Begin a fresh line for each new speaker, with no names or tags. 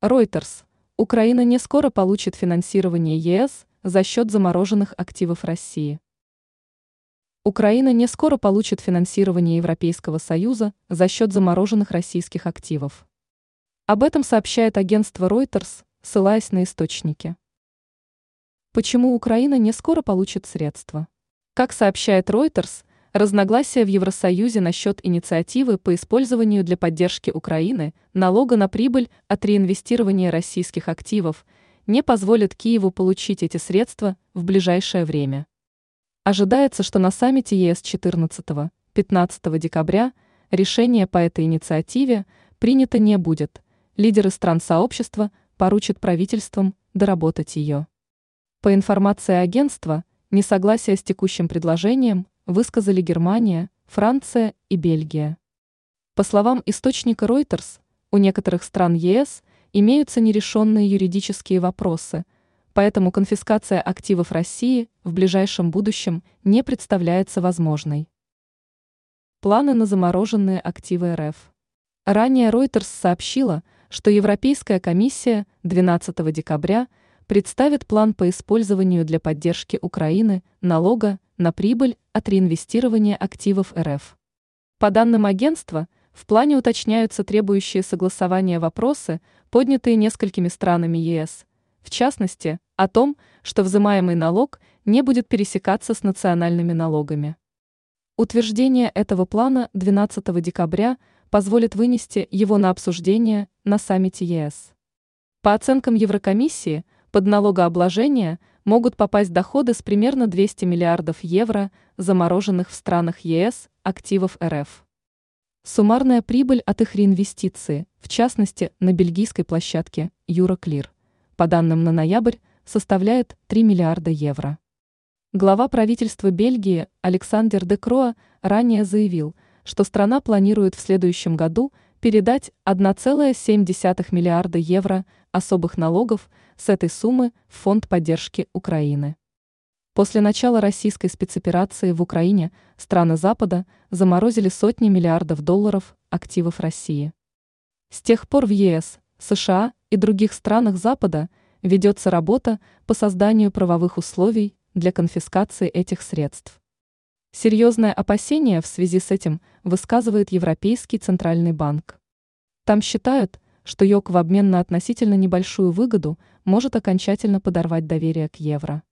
Reuters. Украина не скоро получит финансирование ЕС за счет замороженных активов России. Украина не скоро получит финансирование Европейского Союза за счет замороженных российских активов. Об этом сообщает агентство Reuters, ссылаясь на источники. Почему Украина не скоро получит средства? Как сообщает Reuters, разногласия в Евросоюзе насчет инициативы по использованию для поддержки Украины налога на прибыль от реинвестирования российских активов не позволят Киеву получить эти средства в ближайшее время. Ожидается, что на саммите ЕС 14-15 декабря решение по этой инициативе принято не будет. Лидеры стран сообщества поручат правительствам доработать ее. По информации агентства, несогласие с текущим предложением высказали Германия, Франция и Бельгия. По словам источника Reuters, у некоторых стран ЕС имеются нерешенные юридические вопросы, поэтому конфискация активов России в ближайшем будущем не представляется возможной. Планы на замороженные активы РФ. Ранее Reuters сообщила, что Европейская комиссия 12 декабря представит план по использованию для поддержки Украины налога на прибыль от реинвестирования активов РФ. По данным агентства, в плане уточняются требующие согласования вопросы, поднятые несколькими странами ЕС, в частности, о том, что взимаемый налог не будет пересекаться с национальными налогами. Утверждение этого плана 12 декабря позволит вынести его на обсуждение на саммите ЕС. По оценкам Еврокомиссии, под налогообложение могут попасть доходы с примерно 200 миллиардов евро, замороженных в странах ЕС, активов РФ. Суммарная прибыль от их реинвестиции, в частности на бельгийской площадке Euroclear, по данным на ноябрь, составляет 3 миллиарда евро. Глава правительства Бельгии Александр де Кроа ранее заявил, что страна планирует в следующем году передать 1,7 миллиарда евро особых налогов с этой суммы в Фонд поддержки Украины. После начала российской спецоперации в Украине страны Запада заморозили сотни миллиардов долларов активов России. С тех пор в ЕС, США и других странах Запада ведется работа по созданию правовых условий для конфискации этих средств. Серьезное опасение в связи с этим высказывает Европейский Центральный банк. Там считают, что йог в обмен на относительно небольшую выгоду может окончательно подорвать доверие к евро.